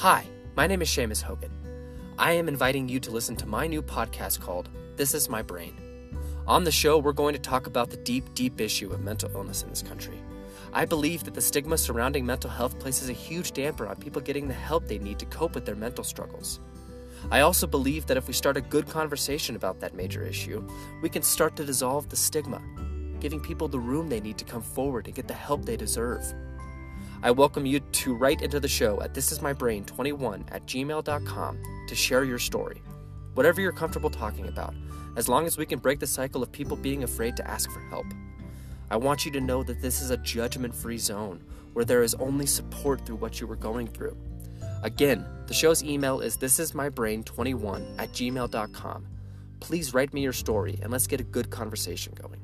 Hi, my name is Seamus Hogan. I am inviting you to listen to my new podcast called This Is My Brain. On the show, we're going to talk about the deep, deep issue of mental illness in this country. I believe that the stigma surrounding mental health places a huge damper on people getting the help they need to cope with their mental struggles. I also believe that if we start a good conversation about that major issue, we can start to dissolve the stigma, giving people the room they need to come forward and get the help they deserve. I welcome you to write into the show at thisismybrain21 at gmail.com to share your story. Whatever you're comfortable talking about, as long as we can break the cycle of people being afraid to ask for help. I want you to know that this is a judgment free zone where there is only support through what you were going through. Again, the show's email is thisismybrain21 at gmail.com. Please write me your story and let's get a good conversation going.